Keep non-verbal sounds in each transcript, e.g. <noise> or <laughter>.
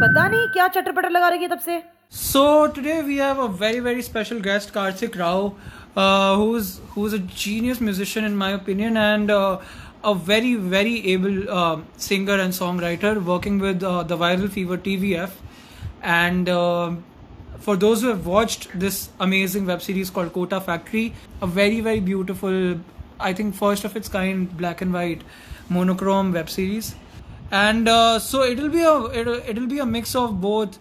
पता नहीं क्या चटर लगा रही है तब से So today we have a very very special guest, Karthik Rao, uh, who's who's a genius musician in my opinion, and uh, a very very able uh, singer and songwriter, working with uh, the Viral Fever TVF. And uh, for those who have watched this amazing web series called Kota Factory, a very very beautiful, I think first of its kind, black and white, monochrome web series. And uh, so it'll be a it'll, it'll be a mix of both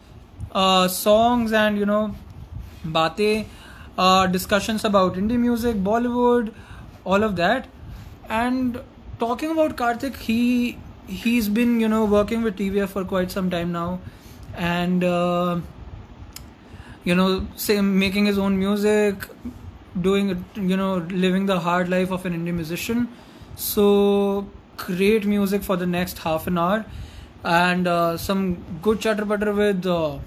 uh, songs and you know baate uh, discussions about indie music bollywood all of that and talking about karthik he he's been you know working with tvf for quite some time now and uh, you know making his own music doing you know living the hard life of an indie musician so great music for the next half an hour and uh, some good chatter butter with uh,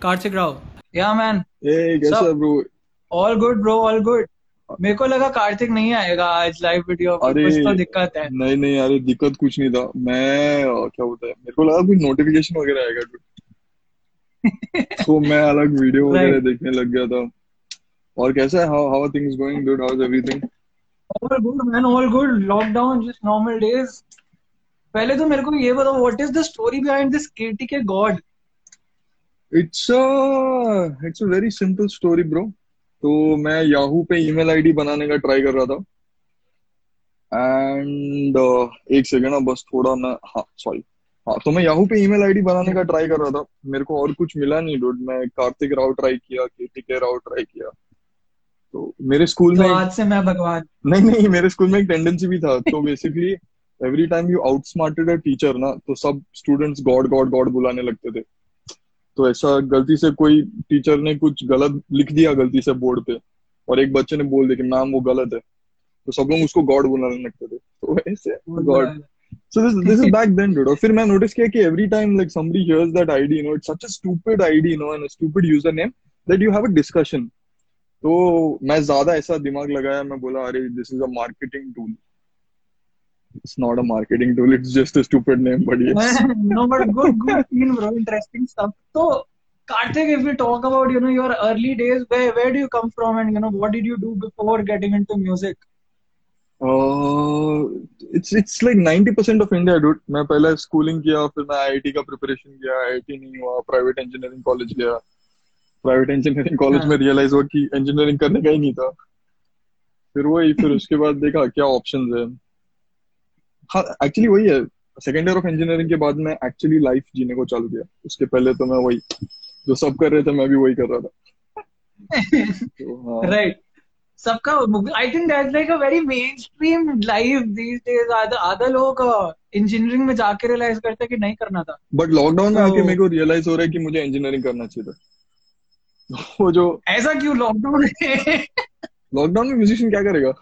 Karthik Rao. Yeah, man. Hey, कैसा So- bro All good, bro. All good. मेरे को लगा कार्तिक नहीं आएगा आज live video अरे कुछ तो दिक्कत है नहीं नहीं अरे दिक्कत कुछ नहीं था मैं क्या बोलता है मेरे को लगा कुछ नोटिफिकेशन वगैरह आएगा तो मैं अलग वीडियो वगैरह देखने लग गया था और कैसा है? How how things going dude how is everything all good man all good lockdown just normal days पहले तो मेरे को ये बताओ what is the story behind this KT K God it's a it's a very simple story bro तो मैं Yahoo पे email ID बनाने का ट्राई कर रहा था। एंड uh, एक सेकंड ना बस थोड़ा मैं हाँ सॉरी हाँ तो मैं याहू पे ईमेल आईडी बनाने का ट्राई कर रहा था। मेरे को और कुछ मिला नहीं डूड मैं कार्तिक राव ट्राई किया केटी के राव ट्राई किया। तो मेरे स्कूल तो में आज से मैं भगवान। नहीं नहीं मेरे स्कूल में एक टेंडेंसी भी था। तो basically every time you outsmarted a teacher ना तो सब स्टूडेंट्स गॉड गॉड गॉड बुलाने लगते थे। तो ऐसा गलती से कोई टीचर ने कुछ गलत लिख दिया गलती से बोर्ड पे और एक बच्चे ने बोल दिया कि मैम वो गलत है। तो सब लोग उसको गॉड बुलाने लगते थे। तो ऐसे God. So this this is back then, dude. और फिर मैं notice किया कि every time like somebody hears that ID, you know, it's such a stupid ID, you know, and a stupid username that you have a discussion. तो मैं ज़्यादा ऐसा दिमाग लगाया मैं बोला अरे this is a marketing tool. It's not a marketing tool. It's just a stupid name, but yes. no but good good scene bro interesting stuff so Karthik if we talk about you know your early days where where do you come from and you know what did you do before getting into music Uh, it's it's like 90% of India, dude. मैं पहले schooling किया फिर मैं IIT का preparation किया IIT नहीं हुआ private engineering college गया प्राइवेट इंजीनियरिंग कॉलेज हाँ। में रियलाइज़ हुआ कि इंजीनियरिंग करने का ही नहीं था। फिर वही फिर उसके बाद देखा क्या ऑप्शन है। हाँ एक्चुअली वही है। सेकेंड ईयर ऑफ़ इंजीनियरिंग के बाद मैं एक्चुअली लाइफ जीने को चालू किया। उसके पहले तो मैं वही जो सब कर रहे थे मैं भी वही कर रहा था। <laughs> तो हाँ। सबका I think that's like a very mainstream life these days आधा लोग इंजीनियरिंग में जाके रियलाइज़ करते हैं कि नहीं करना था। बट लॉकडाउन में आके मेरे को रियलाइज़ हो रहा है कि मुझे इंजीनियरिंग करना चाहिए था। वो जो ऐसा क्यों? लॉकडाउन लॉकडाउन में म्यूजिशियन क्या करेगा?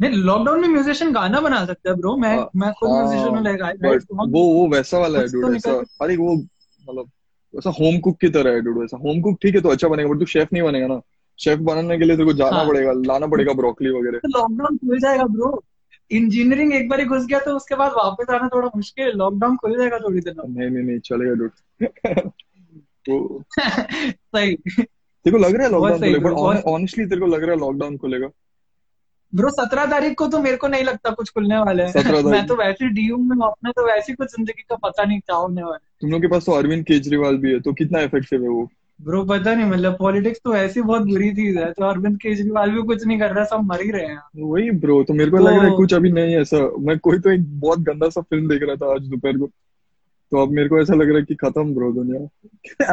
नहीं लॉकडाउन में म्यूजिशियन गाना बना सकता है ब्रो मैं हाँ, मैं खुद म्यूजिशियन हूँ लाइक बट वो वो वैसा वाला है डूड तो ऐसा अरे वो मतलब वैसा होम कुक की तरह है डूड वैसा होम कुक ठीक है तो अच्छा बनेगा बट तू शेफ नहीं बनेगा ना। शेफ बनाने के लिए तेरे को जाना हाँ। पड़ेगा लाना पड़ेगा ब्रोकली वगैरह। तो लॉकडाउन खुल जाएगा ब्रो इंजीनियरिंग एक बार ही घुस गया तो उसके बाद वापस आना थोड़ा मुश्किल। है लॉकडाउन खुल जाएगा थोड़ी देर। नहीं नहीं नहीं चलेगा डूड <laughs> तो <laughs> सही तेरे को लग रहा है लॉकडाउन खुलेगा? ऑनेस्टली तेरे को लग रहा है लॉकडाउन खुलेगा? ब्रो सत्रह तारीख को तो मेरे को नहीं लगता कुछ खुलने वाला 17 है <laughs> मैं तो वैसे डीयू में अपने तो वैसे कुछ ज़िंदगी का पता नहीं क्या होने वाला है। तुम लोग के पास तो अरविंद केजरीवाल भी है तो कितना इफ़ेक्टिव है वो? ब्रो पता नहीं मतलब पॉलिटिक्स तो ऐसी बहुत बुरी चीज़ है तो अरविंद केजरीवाल भी कुछ नहीं कर रहा सब मर ही रहे हैं। वही ब्रो तो मेरे को तो- लग रहा है कुछ अभी नहीं है ऐसा। मैं कोई तो एक बहुत गंदा सा फ़िल्म देख रहा था आज दोपहर को। तो अब मेरे को ऐसा लग रहा है कि खत्म <laughs> ब्रो दुनिया।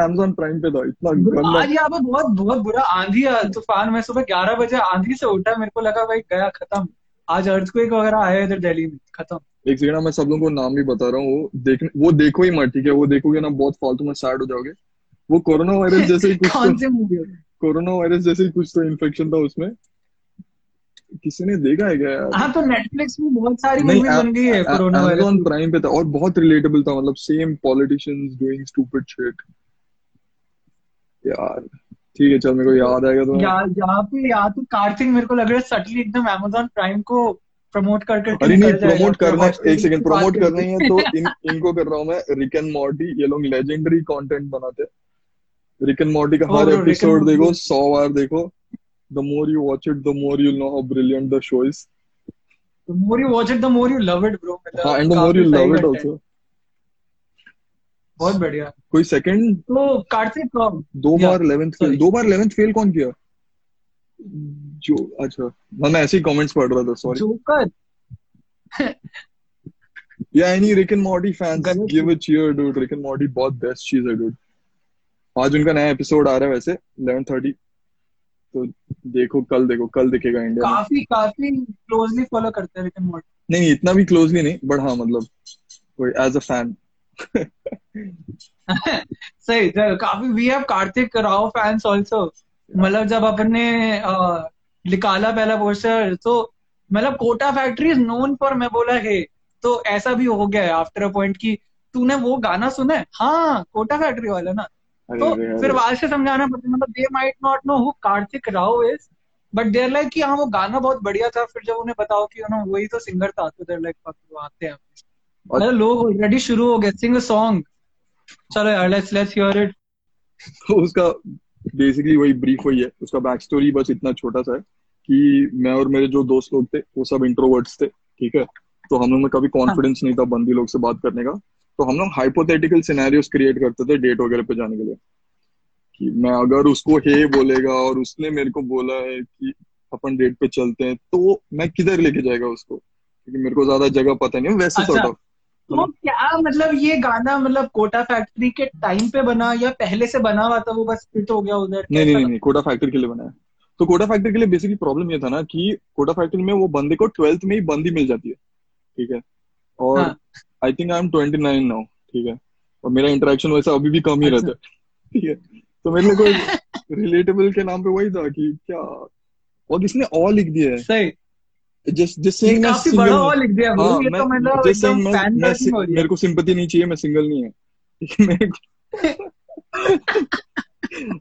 Amazon प्राइम पे था इतना गंदा आज यहाँ पे बहुत बहुत बुरा आंधी तूफ़ान। में सुबह ग्यारह बजे आंधी से उठा मेरे को लगा भाई गया खत्म। आज अर्थक्वेक वगैरह आया इधर दिल्ली में खत्म। एक सेकंड मैं सब लोगों को नाम भी बता रहा हूँ वो देख वो देखो ही मत ठीक है? वो देखोगे ना बहुत फालतू में सैड हो जाओगे। वो कोरोना वायरस जैसे ही कुछ <laughs> कौन तो मूवी कोरोना वायरस जैसे ही कुछ तो इन्फेक्शन था उसमें। किसी ने देखा है क्या यार? हाँ तो नेटफ्लिक्स में बहुत सारी मूवी बन गई है कोरोना अमेजोन वायरस प्राइम पे था और बहुत रिलेटेबल था मतलब same politicians doing stupid shit यार ठीक है चल मेरे को याद आएगा तो। या यहाँ पे या तो कार्तिक मेरे को लग रहा है सटली एकदम अमेजोन प्राइम को प्रमोट कर करके अरे नहीं प्रमोट करना एक सेकंड प्रमोट करना ही है तो इन इनको कर रहा हूँ मैं रिक एंड मॉर्टी ये लोग लेजेंडरी कंटेंट बनाते हैं। रिक एंड मॉर्टी का हर एपिसोड देखो सौ बार देखो the more you watch it the more you know how brilliant the show is The more you watch it, the more you love it, bro. हाँ द मोर काफ़ी you सही love it content। Also बहुत बढ़िया। कोई second तो कार्तिक दो बार 11th fail. दो बार 11th fail कौन किया? जो अच्छा। मैं ऐसे ही कमेंट्स पढ़ रहा था सॉरी जोकर या any Rick and Morty fans give a cheer dude Rick and Morty बहुत बेस्ट चीज़ है डूड आज उनका नया एपिसोड आ रहा है वैसे 11:30 तो देखो कल देखो कल दिखेगा इंडिया काफ़ी काफ़ी क्लोजली फॉलो करते हैं लेकिन मॉर्टी नहीं नहीं इतना भी क्लोजली नहीं बट हाँ मतलब कोई एज अ फ़ैन सही सही, काफ़ी we have Kartik Rao fans also मतलब जब अपन ने निकाला पहला पोस्टर तो मतलब Kota factory is known for मैं बोला है तो ऐसा भी हो गया है आफ्टर अ पॉइंट की तूने वो गाना सुना है? हाँ कोटा फैक्ट्री वाला ना। तो फिर वहाँ से समझाना पड़ता मतलब they might not know who Kartik Rao is but there like कि हाँ वो गाना बहुत बढ़िया था। फिर जब उन्हें बताओ कि know, वही तो सिंगर था तो देर लाइक आते हैं मतलब लोग ऑलरेडी शुरू हो गए सिंग अ सॉन्ग चलो यार लेट्स लेट्स हियर इट तो उसका बेसिकली वही ब्रीफ वही है। उसका बैक स्टोरी बस इतना छोटा सा है कि मैं और मेरे जो दोस्त लोग थे वो सब इंट्रोवर्ट्स थे ठीक है? तो हम लोग में कभी कॉन्फिडेंस नहीं था बंदी लोग से बात करने का। तो हम लोग हाइपोथेटिकल सिनेरियोस क्रिएट करते थे डेट वगैरह पे जाने के लिए। कि मैं अगर उसको हे बोलेगा और उसने मेरे को बोला है कि अपन डेट पे चलते हैं तो मैं किधर लेके जाएगा उसको? क्योंकि मेरे को ज़्यादा जगह पता नहीं वैसे अच्छा। सॉर्ट तो क्या मतलब ये गाना मतलब कोटा फैक्ट्री के टाइम पे बना या पहले से बना हुआ था वो बस फिट हो गया उधर? नहीं नहीं नहीं नहीं कोटा फैक्ट्री के लिए बनाया। तो कोटा फैक्ट्री के लिए बेसिकली प्रॉब्लम ये था ना कि कोटा फैक्ट्री में वो बंदे को ट्वेल्थ में ही बंदी मिल जाती है ठीक है? और हाँ। I think I am twenty nine now ठीक है? और मेरा इंटरेक्शन वैसा अभी भी कम ही अच्छा। रहता है ठीक है? तो मेरे लिए कोई रिलेटेबल के नाम पे वही था कि क्या और किसने और लिख दिया है? सही। जिस जिस मैं हूँ। और लिख दिया हाँ मैं तो मतलब जिस मैं, मैं हो है। मेरे को नहीं चाहिए मैं सिंगल नहीं <laughs> है।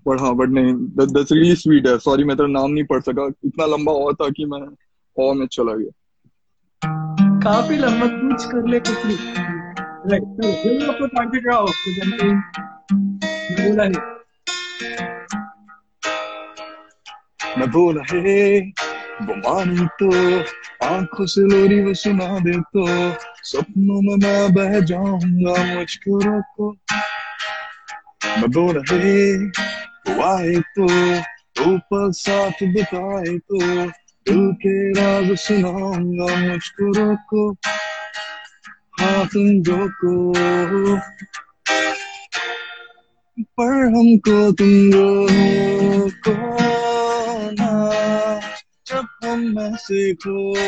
बट हाँ बट नहीं दैट्स रियली स्वीट है। सॉरी मैं तेरा नाम नहीं पढ़ सका। इतना लंबा और था कि मैं और में चला गया। काफ़ी लंबा कुछ कर ले कुछ नहीं। राइट तो ये आपको टारगेट रहा हो तो मैं बोला है। मैं बोला हे वो मानी तो आँखों से लोरी वो सुना दे तो सपनों में मैं बह जाऊँगा मुझको रोको मैं बोला हे, वो आए तो ऊपर साथ बिताए तो दिल के राज सुनाऊँगा मुझको रोको हाँ तुम रोको पर हमको तुम रोको ना जब हम में से खोए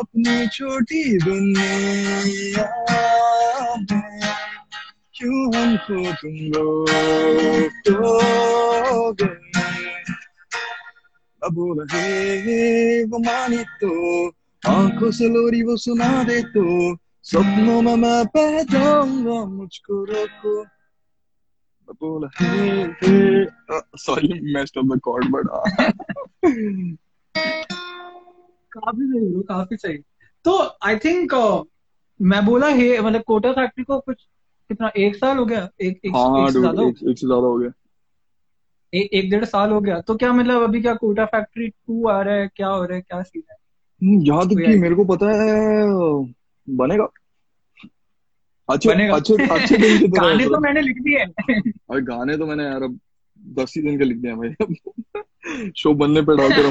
अपनी छोटी दुनिया में क्यों हमको तुम रोकोगे अब बोला हे वो मानी तो आँखों से लोरी वो सुना दे तो सपनों में मैं बह जाऊँगा मुझको रोको बोला hey hey sorry messed up the chord but काफ़ी सही bro, काफ़ी सही। तो आई थिंक मैं बोला है मतलब कोटा फैक्ट्री को कुछ कितना एक साल हो गया? एक एक, हाँ हाँ हो एक, एक से ज़्यादा हो गया। एक, एक डेढ़ साल हो गया। तो क्या मतलब अभी क्या कोटा फैक्ट्री टू आ रहा है? क्या हो रहा है? क्या सीन है? हम्म, यहाँ तक कि मेरे को पता है बनेगा। अच्छे बनेगा। अच्छे अच्छे दिन की <laughs> गाने तो मैंने लिख दिए गाने तो मैंने यार अब दस ही दिन के लिख दिए भाई। शो बनने पे रहो।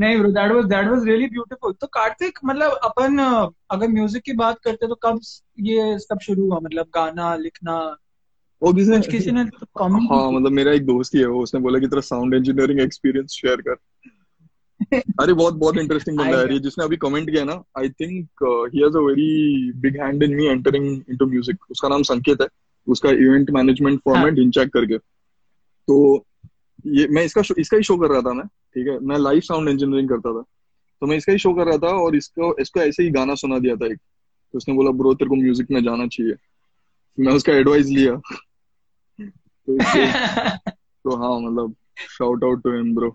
नहीं bro that was that was really beautiful तो कार्तिक मतलब अपन अगर म्यूज़िक की बात करते तो कब ये सब शुरू हुआ? मतलब गाना लिखना किसने कुछ किसी ने कमेंट हाँ मतलब मेरा एक दोस्त ही है वो उसने बोला कि तेरा साउंड इंजीनियरिंग एक्सपीरियंस शेयर कर। <laughs> अरे बहुत बहुत इंटरेस्टिंग बंदा है ये जिसने अभी कमेंट किया ना I think he has a very big hand in me entering into music उसका नाम संकेत है। उसका इवेंट मैनेजमेंट फॉर्म है। हाँ। डिंचैक करके। तो ये मैं इसका इसका ही शो कर रहा था मैं ठीक है? मैं लाइव साउंड इंजीनियरिंग करता था। तो मैं इसका ही शो कर रहा था और इसको इसको ऐसे ही गाना सुना दिया था एक। तो उसने बोला ब्रो तेरे को म्यूज़िक में जाना चाहिए। मैं उसका एडवाइस लिया। तो हाँ मतलब shout out to him bro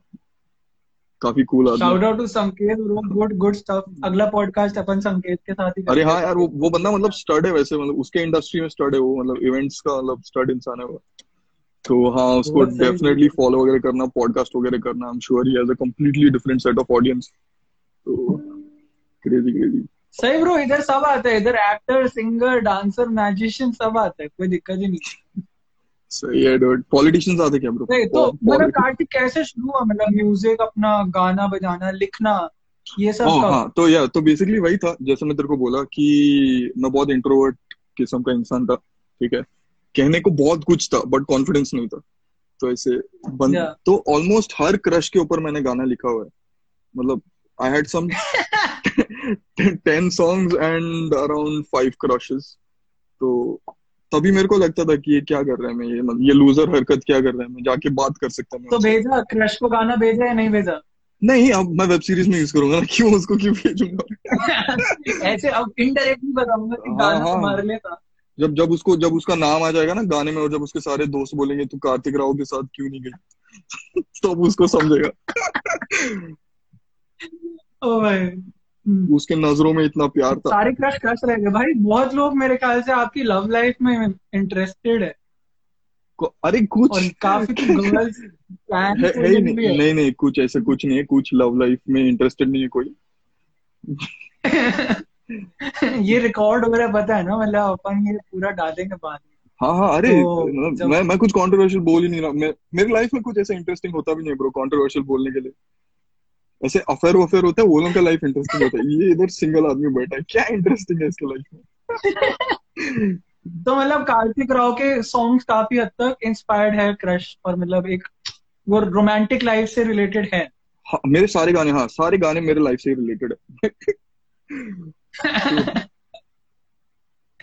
काफ़ी कूल आदमी shout out to Sanket bro good good stuff अगला पॉडकास्ट अपन संकेत के साथ ही अरे हाँ यार वो वो बंदा मतलब स्टड है वैसे मतलब उसके इंडस्ट्री में स्टड है वो मतलब इवेंट्स का मतलब स्टड इंसान है वो। तो हाँ उसको। डेफिनेटली फॉलो वगैरह करना पॉडकास्ट वगैरह करना। I am sure he has a completely different set of audience तो क्रेजी क्रेजी सही ब्रो इधर सब आता है। इधर एक्टर सिंगर डांसर मैजिशियन सब आता है। कोई दिक्कत ही नहीं। सही है डूड पॉलिटिशियंस आते क्या ब्रो नहीं तो मतलब कार्तिक कैसे शुरू हुआ? मतलब म्यूज़िक अपना गाना बजाना लिखना ये सब हाँ हाँ तो या तो बेसिकली वही था जैसे मैं तेरे को बोला कि मैं बहुत इंट्रोवर्ट किस्म का इंसान था ठीक है? कहने को बहुत कुछ था बट कॉन्फिडेंस नहीं था। तो ऐसे बंद Yeah. तो ऑलमोस्ट हर क्रश के ऊपर मैंने गाना लिखा हुआ है। मतलब I had some ten songs and around five crushes तो तभी मेरे को लगता था कि ये क्या कर रहा है मैं ये मतलब ये लूजर हरकत क्या कर रहा है मैं जाके बात कर सकता हूँ तो भेजा क्रश को गाना भेजा या नहीं भेजा? नहीं अब मैं वेब सीरीज़ में यूज़ करूँगा ना क्यों उसको क्यों भेजूँगा? <laughs> ऐसे अब इनडायरेक्टली बताऊँगा कि हाँ, गाना हाँ। तुम्हारे लिए था। जब जब उसको जब उसका नाम आ जाएगा ना गाने में और जब उसके सारे दोस्त बोलेंगे तू कार्तिक राव के साथ क्यों नहीं गई? <laughs> तो उसको समझेगा। <laughs> ओ भाई। उसके नज़रों में इतना प्यार था। सारे क्रश क्रश रह गए। भाई बहुत लोग मेरे ख्याल से आपकी लव लाइफ में इंटरेस्टेड है। अरे कुछ और काफ़ी तो गर्ल्स प्लान है, है ही नहीं। नहीं नहीं कुछ ऐसा कुछ नहीं है। कुछ लव लाइफ में इंटरेस्टेड नहीं है कोई। <laughs> ये रिकॉर्ड हो रहा है पता है ना? मतलब अपन ये पूरा डालेंगे बाद में। हाँ हाँ अरे तो मतलब मैं मैं कुछ कंट्रोवर्शियल बोल ही नहीं रहा। मैं मेरी लाइफ में कुछ ऐसा इंटरेस्टिंग होता भी नहीं ब्रो कंट्रोवर्शियल बोलने के लिए। ऐसे अफेयर वफेयर होता है वो लोगों का लाइफ इंटरेस्टिंग होता है। ये इधर सिंगल आदमी बैठा है क्या इंटरेस्टिंग है इसके लाइफ में? <laughs> तो मतलब कार्तिक राव के सॉन्ग्स काफ़ी हद तक इंस्पायर्ड है क्रश और मतलब एक वो रोमांटिक लाइफ से रिलेटेड है। हाँ, मेरे सारे गाने हाँ सारे गाने मेरे लाइफ से रिलेटेड है।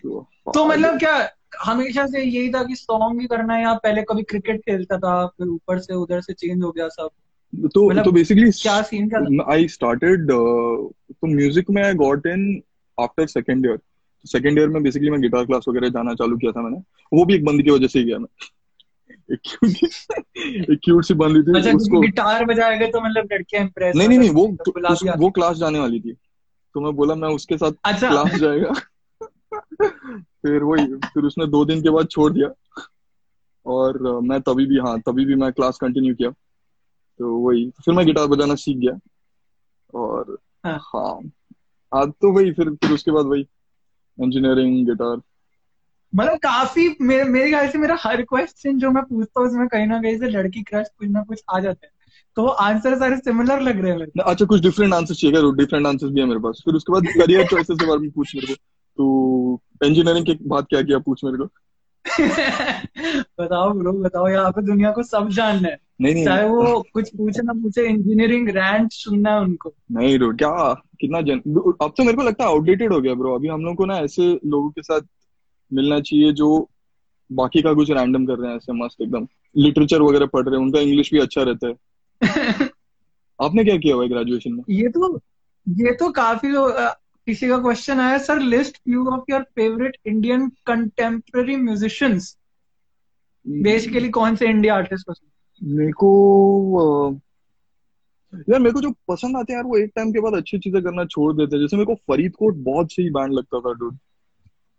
तो, तो मतलब क्या हमेशा से यही था कि सॉन्ग ही करना है या पहले कभी क्रिकेट खेलता था फिर ऊपर से उधर से चेंज हो गया सब? तो मतलब तो बेसिकली क्या सीन था? आई स्टार्टेड तो म्यूज़िक में I got in after second year second year में बेसिकली मैं गिटार क्लास वगैरह जाना चालू किया था मैंने। वो भी एक बंद की वजह से ही गया मैं। <laughs> एक क्यूट एक क्यूट सी बंदी थी अच्छा उसको गिटार बजाएगा तो मतलब लड़कियाँ इंप्रेस नहीं नहीं नहीं वो उस, वो क्लास जाने वाली थी। तो मैं बोला मैं उसके साथ अच्छा। क्लास जाएगा। <laughs> फिर वही फिर उसने दो दिन के बाद छोड़ दिया। और मैं तभी भी हाँ तभी भी मैं क्लास कंटिन्यू किया। तो वही फिर मैं गिटार बजाना सीख गया। और हाँ। हाँ आज तो वही फिर फिर उसके बाद वही इंजीनियरिंग गिटार मतलब काफ़ी मेरे मेरे ख्याल से मेरा हर क्वेश्चन जो मैं पूछता हूँ उसमें कहीं ना कहीं से लड़की क्रश कुछ ना कुछ आ जाता है। तो आंसर सारे सिमिलर लग रहे हैं अच्छा कुछ डिफरेंट आंसर चाहिए डिफरेंट आंसर्स भी है मेरे पास। फिर उसके बाद करियर चॉइसेस के बारे में पूछ मेरे को। तो इंजीनियरिंग के बाद क्या किया पूछ मेरे को। बताओ ब्रो बताओ यहाँ पे दुनिया को सब जानना है। नहीं नहीं। चाहे वो कुछ पूछे ना पूछे इंजीनियरिंग रैंक सुनना है उनको। नहीं dude, क्या? कितना जन अब तो मेरे को लगता है आउटडेटेड हो गया ब्रो। अभी हम लोग को ना ऐसे लोगों के साथ मिलना चाहिए जो बाकी का कुछ रैंडम कर रहे हैं ऐसे मस्त एकदम। लिटरेचर वगैरह पढ़ रहे हैं उनका इंग्लिश भी अच्छा रहता है। <laughs> आपने क्या किया हुआ ग्रेजुएशन में? ये तो ये तो काफ़ी लोग किसी का क्वेश्चन आया sir list few of your favourite Indian contemporary musicians basically कौन से इंडिया आर्टिस्ट पसंद मेरे को यार मेरे को जो पसंद आते हैं यार वो एक टाइम के बाद अच्छी चीज़ें करना छोड़ देते हैं। जैसे मेरे को फरीदकोट बहुत सही बैंड लगता था डूड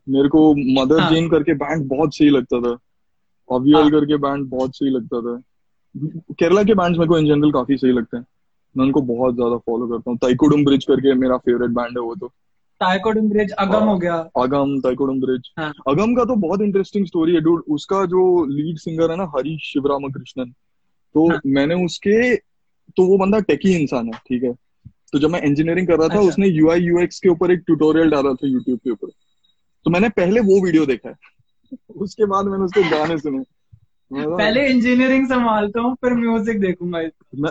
मेरे को मदर हाँ। जेन करके बैंड बहुत सही लगता था। अवियल हाँ। करके बैंड बहुत सही लगता था। केरला के बैंड्स मेरे को इन जनरल काफ़ी सही लगते हैं। मैं उनको बहुत ज़्यादा फॉलो करता हूँ। ताइकोडम ब्रिज करके मेरा फेवरेट बैंड है वो तो। टाइकोडम ब्रिज अगम हो। गया। अगम ताइकोडम ब्रिज हाँ। अगम का तो बहुत इंटरेस्टिंग स्टोरी है डूड उसका जो लीड सिंगर है ना हरीश शिवरामकृष्णन तो हाँ। मैंने उसके तो वो बंदा टेकी इंसान है ठीक है? तो जब मैं इंजीनियरिंग कर रहा था अच्छा। उसने यूआई यूएक्स के ऊपर एक ट्यूटोरियल डाला था यूट्यूब के ऊपर। तो मैंने पहले वो वीडियो देखा है। <laughs> उसके बाद मैंने उसके गाने सुने। पहले इंजीनियरिंग संभालता हूँ फिर म्यूज़िक देखूँगा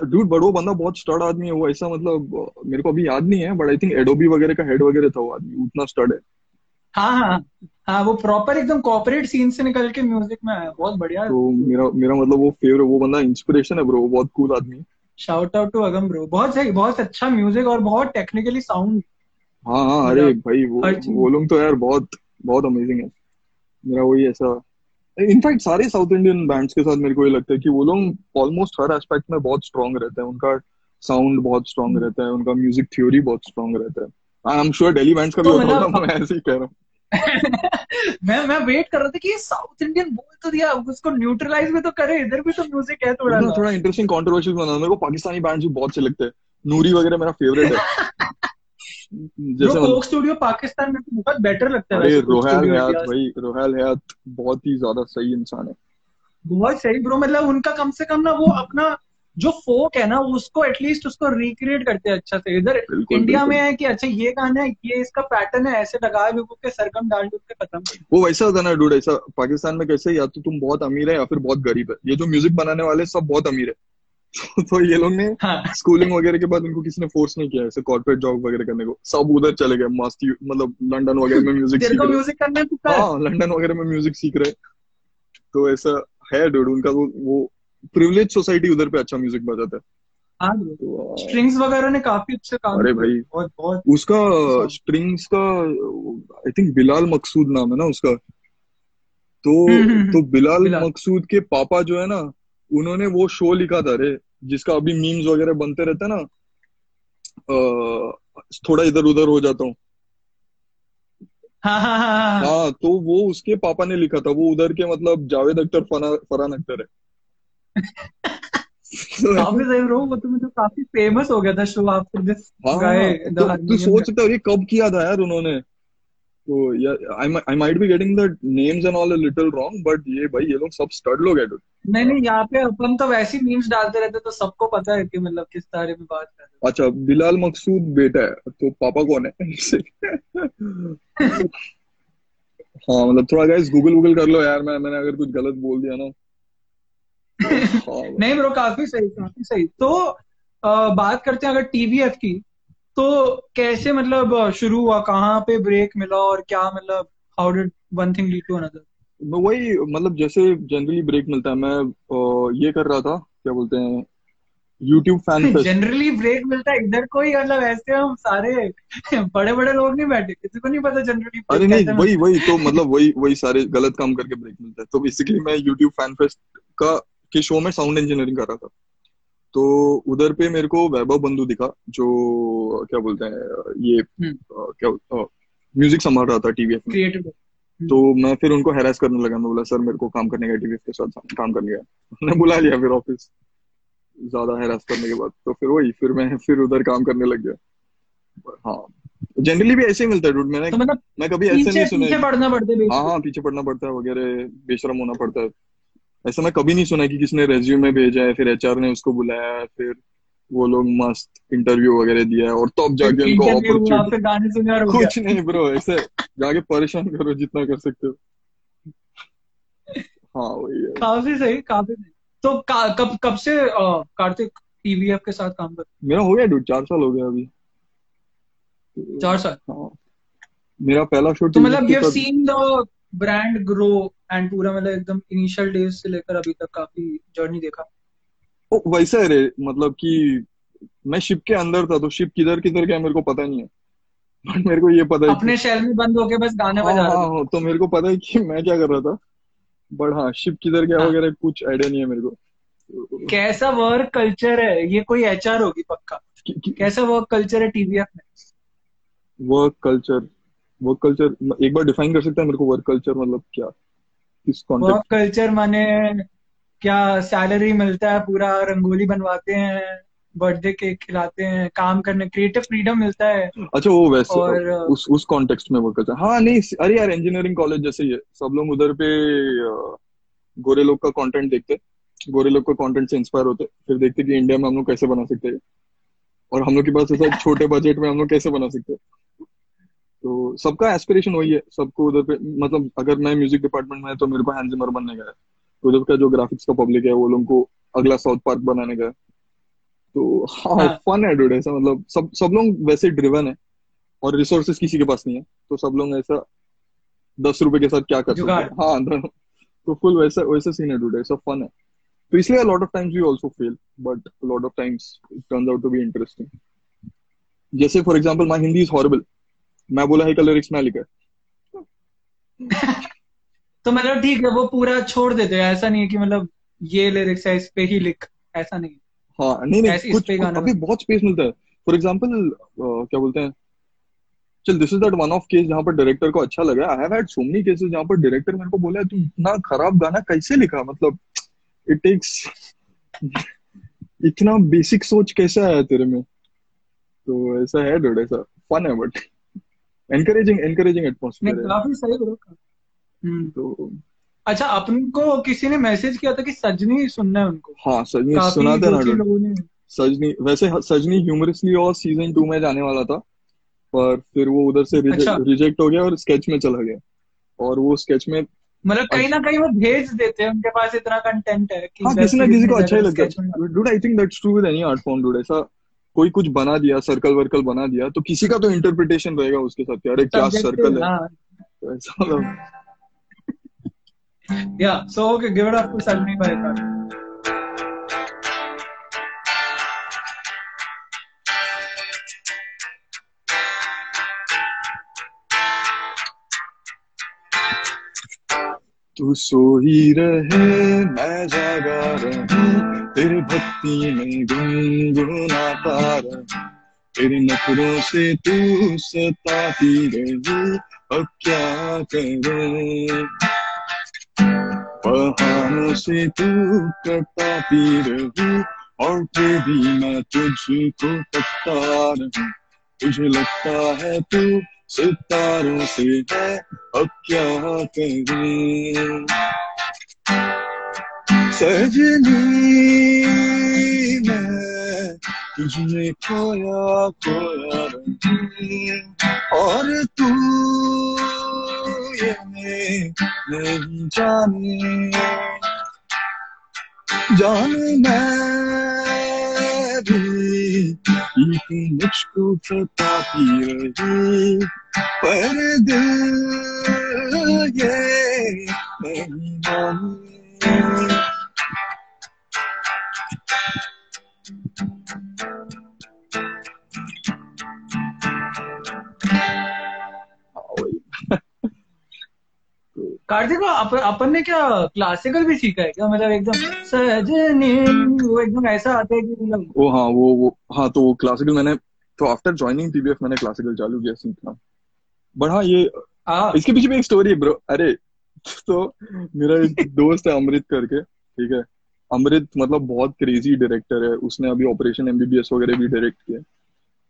डूड बड़ो बंदा बहुत स्टड आदमी है वो ऐसा मतलब मेरे को अभी याद नहीं है बट आई थिंक एडोबी वगैरह का हेड वगैरह था वो आदमी उतना स्टड है। हाँ हाँ हाँ वो प्रॉपर एकदम कॉर्पोरेट सीन से निकल के म्यूज़िक में आया बहुत बढ़िया। तो मेरा मेरा मतलब वो फेवरेट वो बंदा इंस्पिरेशन है ब्रो बहुत कूल आदमी। Shout out to Agam bro बहुत सही बहुत अच्छा म्यूज़िक और बहुत टेक्निकली साउंड हाँ हाँ अरे भाई वो वो लोग तो यार बहुत बहुत अमेजिंग है। मेरा वही ऐसा इनफैक्ट सारे साउथ इंडियन बैंड्स के साथ मेरे को ये लगता है कि वो लोग ऑलमोस्ट हर एस्पेक्ट में बहुत स्ट्रांग रहते हैं। उनका साउंड बहुत स्ट्रांग रहता है उनका म्यूज़िक थ्योरी बहुत स्ट्रांग रहता है। I am sure Delhi bands का भी तो होता मतलब- होगा मैं ऐसे ही कह रहा हूँ। <laughs> मैं मैं वेट कर रहा था कि साउथ इंडियन बोल तो दिया उसको न्यूट्रलाइज भी तो करे इधर भी तो म्यूज़िक है थोड़ा थोड़ा इंटरेस्टिंग कंट्रोवर्शियल बना मेरे को पाकिस्तानी बैंड्स भी बहुत अच्छे लगते हैं। नूरी वगैरह मेरा फेवरेट है। जैसे कोक स्टूडियो पाकिस्तान में तो बहुत बेटर लगता है अरे रोहैल हयात भाई रोहैल हयात बहुत ही ज़्यादा सही इंसान है। बहुत सही ब्रो मतलब उनका कम से कम ना वो अपना जो फोक है ना उसको एटलीस्ट उसको रिक्रिएट करते हैं अच्छा से। इधर इंडिया में है कि अच्छा ये गाना है ये इसका पैटर्न है ऐसे लगाए लोगों के सरगम डाल के खत्म वो वैसा होता ना डूड ऐसा पाकिस्तान में कैसे या तो तुम बहुत अमीर है या फिर बहुत गरीब है। ये जो म्यूज़िक बनाने वाले सब बहुत अमीर है। <laughs> तो ये लोग ने हाँ। स्कूलिंग वगैरह के बाद उनको किसी ने फोर्स नहीं किया ऐसे कॉर्पोरेट जॉब वगैरह करने को। सब उधर चले गए मस्त मतलब लंदन वगैरह में म्यूज़िक सीख रहे। म्यूज़िक करना है तो हाँ लंदन वगैरह में म्यूज़िक सीख रहे। तो ऐसा है डूड उनका वो वो प्रिविलेज सोसाइटी उधर पे अच्छा म्यूज़िक बजाता है। हाँ तो, स्ट्रिंग्स वगैरह ने काफ़ी अच्छे काम अरे भाई। बहुत बहुत। उसका स्ट्रिंग्स का आई थिंक बिलाल मकसूद नाम है ना उसका। तो हम्म, हम्म, हम्म। तो बिलाल। मकसूद के पापा जो है ना उन्होंने वो शो लिखा था रे जिसका अभी मीम्स वगैरह बनते रहते ना अ, थोड़ा इधर उधर हो जाता हूँ। हाँ हाँ हाँ हाँ, हाँ। हाँ तो वो उसके पापा ने लिखा था वो उधर के मतलब जावेद अख्तर फरहान अख्तर है। <laughs> काफ़ी सही ब्रो वो तो मतलब काफ़ी फ़ेमस हो गया था शो आफ्टर दिस गाय तो तू सोच सकता है ये कब किया था यार उन्होंने। तो I might be getting the names and all a little wrong but ये भाई ये लोग सब स्टड लोग है dude. नहीं नहीं यहाँ पे अपन तो वैसे ही मीम्स डालते रहते तो सबको पता है कि मतलब किस बारे में बात कर रहे अच्छा बिलाल मकसूद बेटा है तो पापा कौन है? हाँ मतलब थोड़ा गाइस गूगल गूगल कर लो यार मैं मैंने अगर कुछ गलत बोल दिया ना। <laughs> नहीं ब्रो काफ़ी सही काफ़ी सही। तो अ, बात करते हैं अगर टीवीएफ की तो कैसे मतलब शुरू हुआ कहाँ पे ब्रेक मिला और क्या मतलब how did one thing lead to another मैं वही मतलब जैसे जनरली ब्रेक मिलता है मैं ये कर रहा था क्या बोलते हैं YouTube fan fest generally break मिलता है इधर कोई मतलब ऐसे हम सारे बड़े बड़े लोग नहीं बैठे किसी को नहीं पता जनरली अरे नहीं वही वही तो मतलब वही वही सारे गलत काम करके ब्रेक मिलता है। तो बेसिकली मैं यूट्यूब फ़ैन फेस्ट का के शो में साउंड इंजीनियरिंग कर रहा था। तो उधर पे मेरे को वैभव बंधु दिखा जो क्या बोलते हैं ये हम्म। क्या म्यूज़िक संभाल रहा था टीवीएफ में। क्रिएटिव तो मैं फिर उनको हैरास करने लगा मैं बोला सर मेरे को काम करने का टीवीएफ के साथ काम करने का उन्होंने <laughs> बुला लिया फिर ऑफ़िस ज़्यादा हैरास करने के बाद तो फिर वही फिर मैं फिर उधर काम करने लग गया। हाँ जनरली भी ऐसे ही मिलता है डूड मैंने तो मतलब मैं कभी ऐसे नहीं सुना। पीछे है पढ़ना पड़ते हाँ हाँ पीछे पड़ना पड़ता है वगैरह बेशरम होना पड़ता है। ऐसा मैं कभी नहीं सुना कि किसने रेज्यूमे भेजा है फिर एचआर ने उसको बुलाया है फिर वो लोग मस्त इंटरव्यू वगैरह दिया है और तब जाके उनको अपॉर्चुनिटी हो कुछ नहीं ब्रो ऐसे जाके परेशान करो जितना कर सकते हो। हाँ वही है। काफ़ी सही काफ़ी सही। तो का, कब कब से कार्तिक टीवीएफ के साथ काम कर मेरा हो गया डूड चार साल हो गया अभी। चार साल? हाँ। मेरा पहला शो तो मतलब you have seen the brand grow and पूरा मतलब एकदम इनिशियल डेज़ से लेकर अभी तक काफ़ी जर्नी देखा। ओ, वैसा है रे मतलब कि मैं शिप के अंदर था तो शिप किधर किधर गया मेरे को पता नहीं है। बट <laughs> मेरे को ये पता है अपने शहर में बंद होके बस गाने हाँ बजा रहे हाँ तो मेरे को पता है कि मैं क्या कर रहा था? बट हाँ शिप किधर गया हाँ। वगैरह कुछ आइडिया नहीं है मेरे को। कैसा वर्क कल्चर है? ये कोई एचआर होगी पक्का। कैसा वर्क कल्चर है टीवीएफ में? वर्क कल्चर वर्क कल्चर एक बार डिफाइन कर सकता है मेरे को वर्क कल्चर मतलब क्या? किस वर्क कल्चर माने क्या सैलरी मिलता है पूरा रंगोली बनवाते हैं? बर्थडे केक खिलाते हैं काम करने क्रिएटिव फ्रीडम मिलता है। अच्छा वो वैसे और, उस उस कॉन्टेक्स्ट में वर्क कल्चर हाँ। नहीं अरे यार इंजीनियरिंग कॉलेज जैसे ही है सब लोग उधर पे गोरे लोग का कंटेंट देखते गोरे लोग का कंटेंट से इंस्पायर होते फिर देखते कि इंडिया में हम लोग कैसे बना सकते हैं। और हम लोग के पास ऐसा छोटे बजट में हम लोग कैसे बना सकते हैं। तो सबका एस्पिरेशन वही है सबको उधर पे मतलब अगर मैं म्यूज़िक डिपार्टमेंट में है तो मेरे को हैंड जिमर बनने का है। उधर का जो ग्राफिक्स का पब्लिक है वो लोग को अगला साउथ पार्क बनाने का है। तो हाँ हाँ। फन है डूड ऐसा मतलब सब सब लोग वैसे ड्रिवन है और रिसोर्सेज किसी के पास नहीं है तो सब लोग ऐसा दस रुपए के साथ क्या कर सकते हैं? हाँ तो फुल वैसा वैसा सीन है डूड ऐसा फन है। तो इसलिए lot of times we also fail but lot of times it turns out to be interesting जैसे for example my Hindi is horrible मैं बोला है का लिरिक्स मैं लिखा है तो मतलब ठीक है वो पूरा छोड़ देते हैं। ऐसा नहीं है कि मतलब ये लिरिक्स है इस पे ही लिख। ऐसा नहीं हाँ नहीं नहीं कुछ अभी बहुत स्पेस मिलता है। फॉर एग्जांपल क्या बोलते हैं? चल this is that one of case जहाँ पर डायरेक्टर को अच्छा लगा। I have had so many cases जहाँ पर डायरेक्टर मेरे को बोला तू इतना खराब गाना कैसे लिखा? मतलब इट टेक्स इतना बेसिक सोच कैसे आया तेरे में? तो ऐसा है डोड ऐसा फन है बट एनकरेजिंग एनकरेजिंग एटमोसफियर है। काफ़ी सही ब्रो हम्म तो अच्छा अपन को किसी ने मैसेज किया था कि सजनी सुनना है उनको। हाँ सजनी सुना था ना। सजनी वैसे सजनी ह्यूमरसली और सीज़न टू में जाने वाला था पर फिर वो उधर से अच्छा। रिजेक्ट हो गया और स्केच में चला गया। और वो स्केच में मतलब कहीं ना कहीं वो भेज देते हैं उनके पास इतना कंटेंट है कि हाँ किसी ना किसी को अच्छा ही लगता है। Dude I think that's true with any art form dude ऐसा कोई कुछ बना दिया सर्कल वर्कल बना दिया तो किसी का तो इंटरप्रिटेशन रहेगा उसके साथ कि अरे क्या सर्कल है। हाँ। <laughs> ऐसा या so okay give it up to Sajni by तू सो ही रहे, मैं जागा रहूँ, तेरे भक्ति में गुनगुनाता रहूँ। तेरे नखरों से तू सताती रही, अब क्या करूँ? बहानों से तू कटाती रही और भी मैं तुझको तकता रहूँ। तुझे लगता है तू सितारों से है, अब क्या करूँ? सजनी, मैं तुझमें खोया खोया और तू नहीं जाने जाने मैं भी एक मुझको सताती रही पर दिल ये नहीं माने कार्तिक अप, अपन ने क्या क्लासिकल भी सीखा है क्या? मतलब एकदम सजनी वो एकदम ऐसा आता है कि मतलब ओ हाँ वो वो हाँ तो वो क्लासिकल मैंने तो आफ्टर ज्वाइनिंग पीबीएफ मैंने क्लासिकल चालू किया सीखना बट हाँ ये आ इसके पीछे भी एक स्टोरी है ब्रो अरे तो मेरा एक दोस्त है अमृत करके ठीक है? अमृत मतलब बहुत क्रेजी डायरेक्टर है। उसने अभी ऑपरेशन एमबीबीएस वगैरह भी डायरेक्ट किया।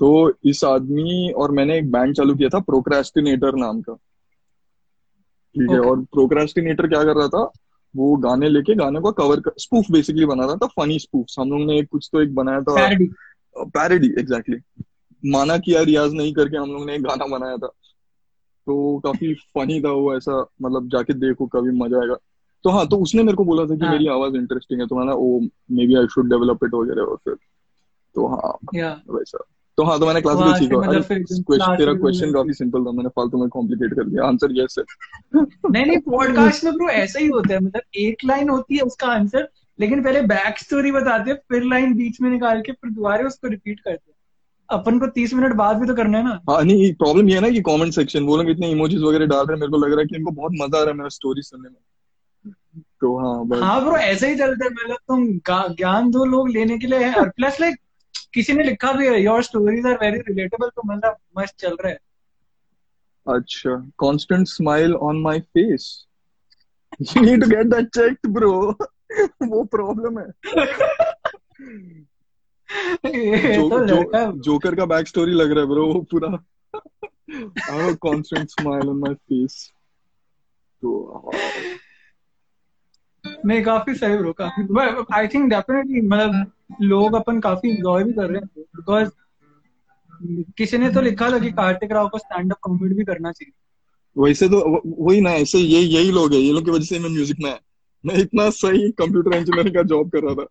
तो इस आदमी और मैंने एक बैंड चालू किया था प्रोक्रेस्टिनेटर नाम का। ठीक है और प्रोक्रेस्टिनेटर क्या कर रहा था? वो गाने लेके गाने को कवर कर, स्पूफ बेसिकली बना रहा था फनी स्पूफ हम लोग ने कुछ तो एक बनाया था। पैरडी एग्जैक्टली माना किया रियाज नहीं करके हम लोग ने एक गाना बनाया था। तो काफ़ी फनी था वो ऐसा मतलब जाके देखो कभी मज़ा आएगा। तो हाँ तो उसने मेरे को बोला था कि हाँ। मेरी आवाज़ इंटरेस्टिंग है तो मैंने ओ maybe I should develop it वगैरह और फिर। तो हाँ या वैसा। तो हाँ तो मैंने क्लासिकल वहाँ से सीखा अरे फिर एकदम क्वेश्चन तेरा क्वेश्चन काफ़ी सिंपल था मैंने फालतू में कॉम्प्लिकेट कर दिया। आंसर यस है नहीं नहीं पॉडकास्ट में ब्रो ऐसा ही होता है मतलब एक लाइन होती है उसका आंसर लेकिन पहले बैक स्टोरी बताते हैं फिर लाइन बीच में निकाल के फिर दोबारा उसको रिपीट करते हैं। अपन को तीस मिनट बाद भी तो करना है ना। हाँ नहीं प्रॉब्लम ये है ना कि कमेंट सेक्शन वो लोग इतने इमोजीज वगैरह डाल रहे हैं मेरे को लग रहा है कि इनको बहुत मज़ा आ रहा है मेरा स्टोरी सुनने में। तो हाँ बस। हाँ ब्रो ऐसा ही चलता है मतलब तुम ज्ञान दो लोग लेने के लिए है और प्लस लाइक किसी ने लिखा भी है your stories are very relatable तो मतलब मस्त चल रहा है। अच्छा constant smile on my face you need to get that checked bro वो प्रॉब्लम है। जो, तो जो, जोकर का बैक स्टोरी लग रहा है ब्रो वो पूरा। I have constant smile on my face तो हाँ, नहीं काफ़ी सही ब्रो काफ़ी। आई थिंक डेफिनेटली मतलब लोग अपन काफ़ी एंजॉय भी कर रहे हैं बिकॉज़ किसी ने तो लिखा था कि कार्तिक राव को स्टैंड अप कॉमेडी भी करना चाहिए। वैसे तो वही ना ऐसे ये यही लोग है ये लोग की वजह से मैं म्यूज़िक में मैं इतना सही कंप्यूटर इंजीनियरिंग का जॉब कर रहा था।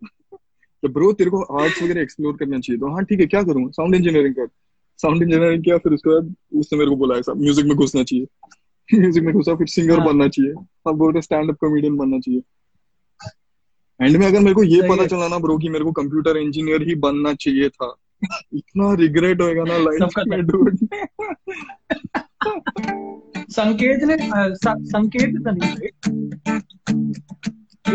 तो ब्रो तेरे को आर्ट्स वगैरह एक्सप्लोर करना चाहिए तो हाँ ठीक है क्या करूँ? साउंड इंजीनियरिंग कर। साउंड इंजीनियरिंग किया फिर उसके बाद उसने मेरे को बोला ऐसा म्यूज़िक में घुसना चाहिए। <laughs> म्यूज़िक में घुसा फिर सिंगर हाँ। बनना चाहिए। अब बोलते स्टैंड अप कॉमेडियन बनना चाहिए। एंड में अगर मेरे को ये पता चला ना ब्रो कि मेरे को कंप्यूटर इंजीनियर ही बनना चाहिए था इतना रिग्रेट होएगा ना लाइफ में डूड संकेत ने संकेत right?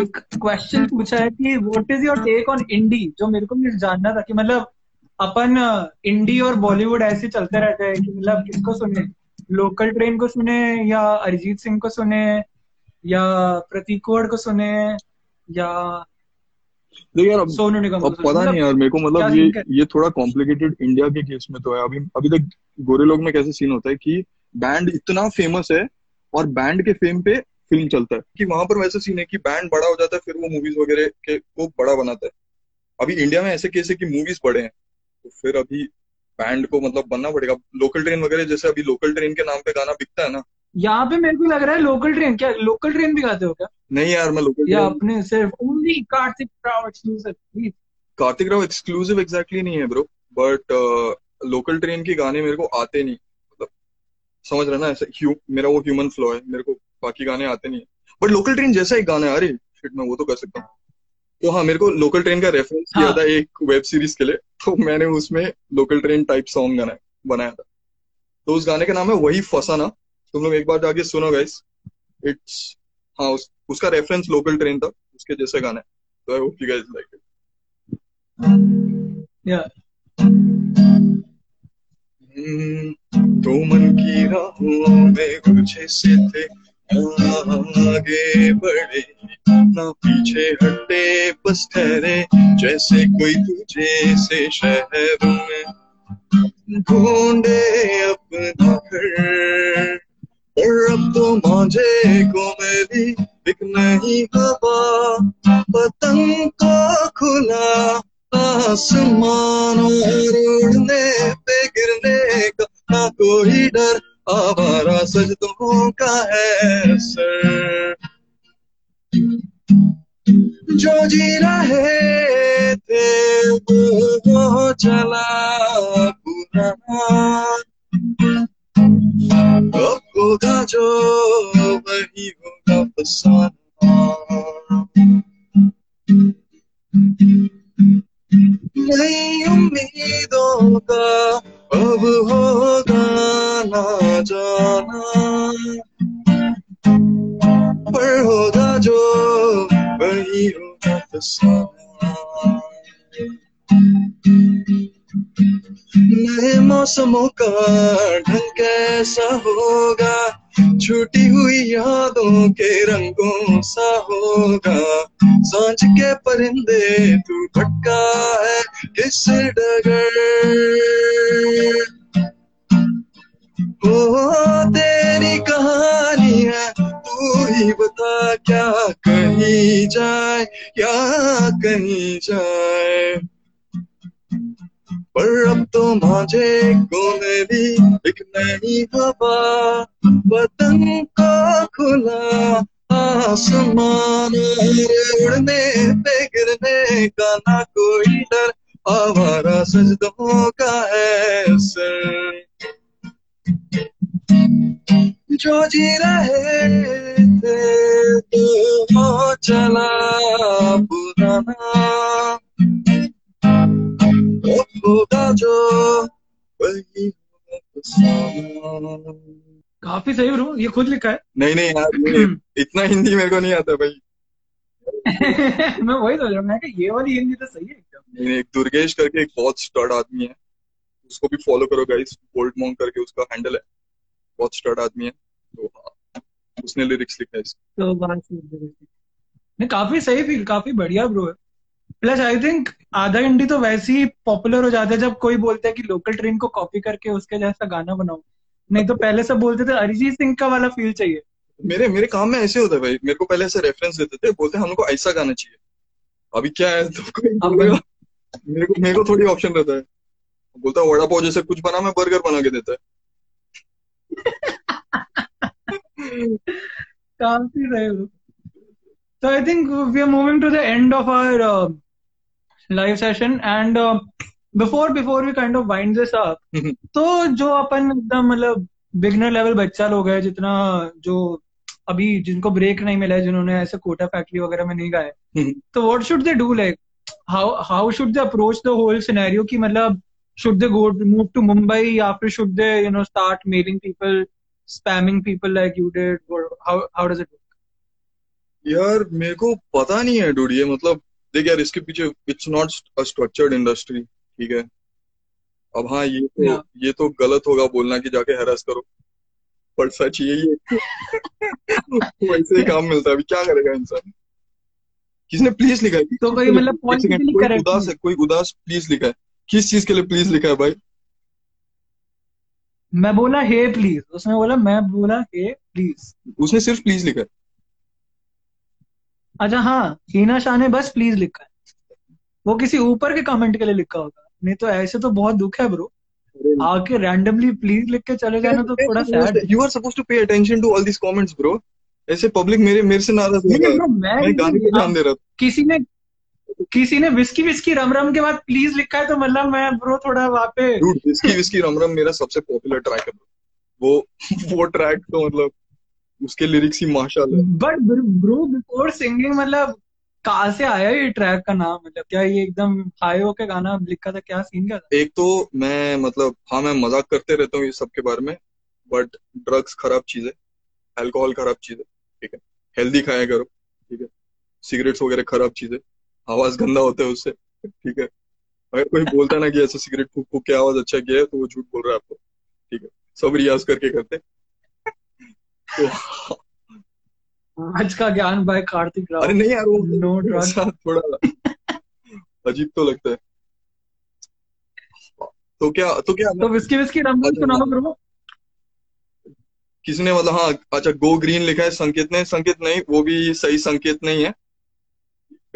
एक क्वेश्चन पूछा है कि what is your take on indie जो मेरे को भी जानना था कि मतलब अपन इंडी और बॉलीवुड ऐसे चलते रहते हैं कि मतलब किसको सुने? लोकल ट्रेन को सुने या अरिजीत सिंह को सुने या प्रतीक को सुने? या देख यार अब सोनू निगम अब पता मतलब नहीं यार मेरे को मतलब ये ये थोड़ा कॉम्प्लिकेटेड इंडिया के केस में तो है। अभी अभी तक गोरे लोग में कैसे सीन होता है कि बैंड इतना फ़ेमस है और बैंड के फेम पे फ़िल्म चलता है। कि वहाँ पर वैसे सीन है कि बैंड बड़ा हो जाता है फिर वो मूवीज़ वगैरह के को बड़ा बनाता है। अभी इंडिया में ऐसे केस है कि मूवीज़ बड़े हैं तो फिर अभी बैंड को मतलब बनना पड़ेगा। लोकल ट्रेन वगैरह जैसे अभी लोकल ट्रेन के नाम पे गाना बिकता है ना यहाँ पे मेरे को लग रहा है लोकल ट्रेन क्या लोकल ट्रेन भी गाते हो क्या? नहीं यार मैं लोकल या अपने सिर्फ़ only Kartik Rao exclusive please Kartik Rao exclusive exactly नहीं है ब्रो बट लोकल ट्रेन के गाने मेरे को आते नहीं। मतलब समझ रहे ना ऐसे ह्यू मेरा वो ह्यूमन फ्लो है मेरे को बाकी गाने आते नहीं बट लोकल ट्रेन जैसा एक गाना है अरे शिट मैं वो तो कर सकता हूँ। तो हाँ मेरे को लोकल ट्रेन का रेफरेंस हाँ. किया था एक वेब सीरीज़ के लिए तो मैंने उसमें लोकल ट्रेन टाइप सॉन्ग गाना बनाया था। तो उस गाने का नाम है वही फसाना। तुम लोग एक बार जाके सुनो गाइस इट्स हाँ उस, उसका रेफरेंस लोकल ट्रेन था. उसके जैसे गाना है. तो I hope you guys like it या तो मन की राहों में गुच्छे से थे. आगे बढ़े. ना पीछे हटे. बस ठहरे. जैसे कोई तुझे से शहर में. ढूंढे अपना घर. और अब तो मांझे को मेरी एक नहीं हवा। पतंग को खुला आसमान उड़ने पे गिरने का ना कोई डर। आवारा सजदों का है, सर। जो जी रहे थे वो चला पुराना अब होगा जो वही होगा फसाना नई उम्मीदों का अब होगा ना जाना पर होगा जो वही होगा फसाना नए मौसमों का ढंग कैसा होगा? छूटी हुई यादों के रंगों सा होगा। साँझ के परिंदे तू भटका है, किस डगर? ओ, तेरी कहानी है, तू ही बता क्या कहीं जाए, क्या कहीं जाए? पर अब तो मांझे को मेरी एक नई हवा पतंग को खुला आसमान उड़ने पे, गिरने का ना कोई डर, आवारा सजदों का है सर जो जी रहे थे तो वो चला पुराना। होगा जो वही होगा काफ़ी सही ब्रो ये खुद लिखा है। नहीं नहीं यार <clears throat> इतना हिंदी मेरे को नहीं आता भाई। <laughs> मैं वही सोच रहा हूँ मैं ये वाली हिंदी तो सही है एकदम। नहीं, नहीं, एक दुर्गेश करके एक बहुत स्टड आदमी है। उसको भी फॉलो करो गाइस बोल्ट मॉन्ग करके उसका हैंडल है। बहुत स्टड आदमी है। तो हाँ उसने लिरिक्स लिखा है तो बात नहीं काफ़ी सही फील काफ़ी बढ़िया ब्रो है। प्लस आई थिंक आधा इंडी तो वैसे ही पॉपुलर हो जाता है जब कोई बोलता है कि लोकल ट्रेन को कॉपी करके उसके जैसा गाना बनाओ नहीं तो पहले सब बोलते थे अरिजीत सिंह का वाला फील चाहिए। मेरे मेरे काम में ऐसे होता है भाई मेरे को पहले ऐसे रेफरेंस देते थे बोलते हैं हम लोग को ऐसा गाना चाहिए। अभी क्या है तो मेरे को मेरे को थोड़ी ऑप्शन रहता है। बोलता है वड़ा पाव जैसे कुछ बना मैं बर्गर बना के देता है। काफ़ी सही bro So I think we are moving to the end of session and uh, before before we kind of wind this up तो जो अपन एकदम मतलब बिगनर लेवल बच्चा लोग है जितना जो अभी जिनको ब्रेक नहीं मिला है जिन्होंने ऐसे कोटा फैक्ट्री वगैरह में नहीं गाए तो what should they do like how how should they approach the whole scenario कि मतलब should they go move to Mumbai या फिर should they you know start mailing people spamming people like you did, or how how does it work? यार मेरे को पता नहीं है डूड ये मतलब देख यार इसके पीछे it's not a structured industry ठीक है? अब हाँ ये तो ये तो गलत होगा बोलना कि जाके हैरेस करो। पर सच यही है <laughs> वैसे ही काम मिलता है। अभी क्या करेगा इंसान? किसने प्लीज़ लिखा है? तो कोई मतलब कोई उदास है? कोई उदास प्लीज़ लिखा है। किस चीज़ के लिए प्लीज़ लिखा है भाई? मैं बोला हे प्लीज़ उसने बोला मैं बोला हे प्लीज़ उसने सिर्फ़ प्लीज़ लिखा है। अच्छा हाँ हीना शाह ने बस प्लीज़ लिखा है। वो किसी ऊपर के कमेंट के लिए लिखा होगा। नहीं तो ऐसे तो बहुत दुख है ब्रो आके रैंडमली प्लीज़ लिख के चले जाना तो थोड़ा sad you are suppose to pay attention to all this comments bro ऐसे पब्लिक मेरे मेरे से नाराज़ होगा ब्रो मैं गाने पे ध्यान दे रहा था। किसी ने किसी ने विस्की विस्की रम रम के बाद प्लीज़ लिखा है तो मतलब मैं ब्रो थोड़ा वहाँ पे dude whisky whisky rum rum मेरा सबसे पॉपुलर ट्रैक है वो वो ट्रैक तो मतलब उसके लिरिक्स ही माशाल्लाह। बट ब्रो बिफोर सिंगिंग मतलब कहाँ से आया ये ट्रैक का नाम? मतलब क्या ये एकदम हाई होके गाना लिखा था? क्या सीन था? एक तो मैं मतलब हाँ मैं मज़ाक करते रहता हूँ ये सब के बारे में बट ड्रग्स खराब चीज़ है अल्कोहल खराब चीज़ है ठीक है? हेल्दी खाया करो ठीक है? सिगरेट्स वगैरह खराब चीज़ है आवाज़ गंदा होता है उससे ठीक है? अगर कोई बोलता ना कि ऐसे सिगरेट फूक फूक के आवाज़ अच्छा किया है तो वो झूठ बोल रहा है आपको ठीक है? सब रियाज करके करते हैं। आज का ज्ञान बाय कार्तिक राव। अरे नहीं यार वो. ऐसा थोड़ा अजीब तो लगता है। तो क्या तो क्या तो विस्की विस्की रम सुनाओ ब्रो किसी ने मतलब हाँ अच्छा गो ग्रीन लिखा है संकेत ने संकेत नहीं वो भी सही संकेत नहीं है।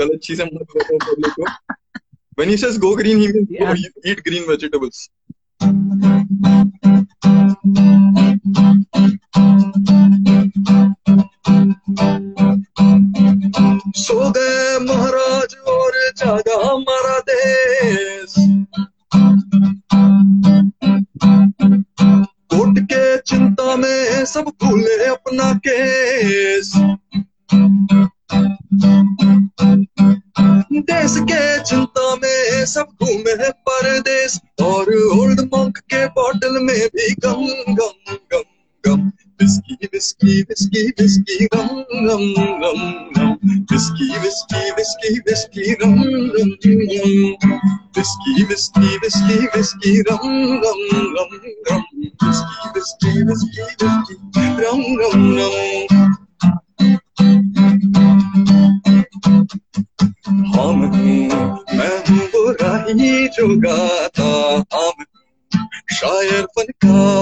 गलत चीज़ें मत बताओ पब्लिक को। When he says go green he means go, Yeah. eat green vegetables सो गए महाराज और जागा हमारा देश। विस्की विस्की विस्की गम गम गम गम विस्की विस्की विस्की विस्की गम गम गम विस्की विस्की विस्की विस्की गम गम गम गम विस्की विस्की विस्की विस्की गम गम गम हम मैं हूँ वो राही जो गाता हम शायर फनकार